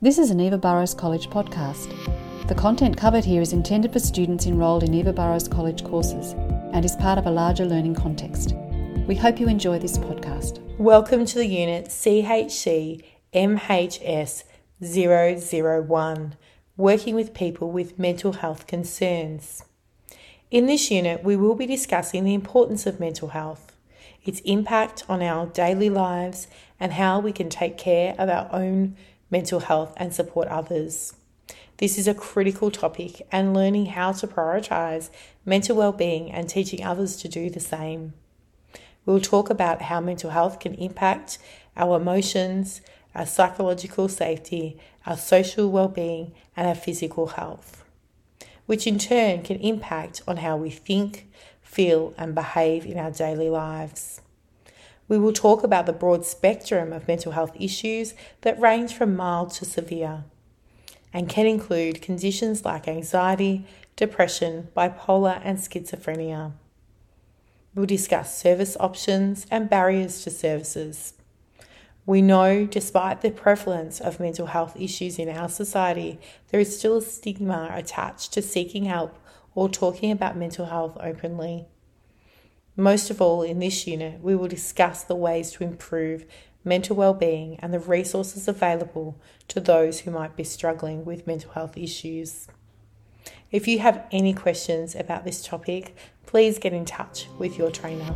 This is an Eva Burrows College podcast. The content covered here is intended for students enrolled in Eva Burrows College courses and is part of a larger learning context. We hope you enjoy this podcast. Welcome to the unit CHC MHS 001, working with people with mental health concerns. In this unit, we will be discussing the importance of mental health, its impact on our daily lives, and how we can take care of our own mental health and support others. This is a critical topic, and learning how to prioritize mental well-being and teaching others to do the same. We'll talk about how mental health can impact our emotions, our psychological safety, our social well-being, and our physical health, which in turn can impact on how we think, feel, and behave in our daily lives. We will talk about the broad spectrum of mental health issues that range from mild to severe and can include conditions like anxiety, depression, bipolar, and schizophrenia. We'll discuss service options and barriers to services. We know, despite the prevalence of mental health issues in our society, there is still a stigma attached to seeking help or talking about mental health openly. Most of all, in this unit, we will discuss the ways to improve mental well-being and the resources available to those who might be struggling with mental health issues. If you have any questions about this topic, please get in touch with your trainer.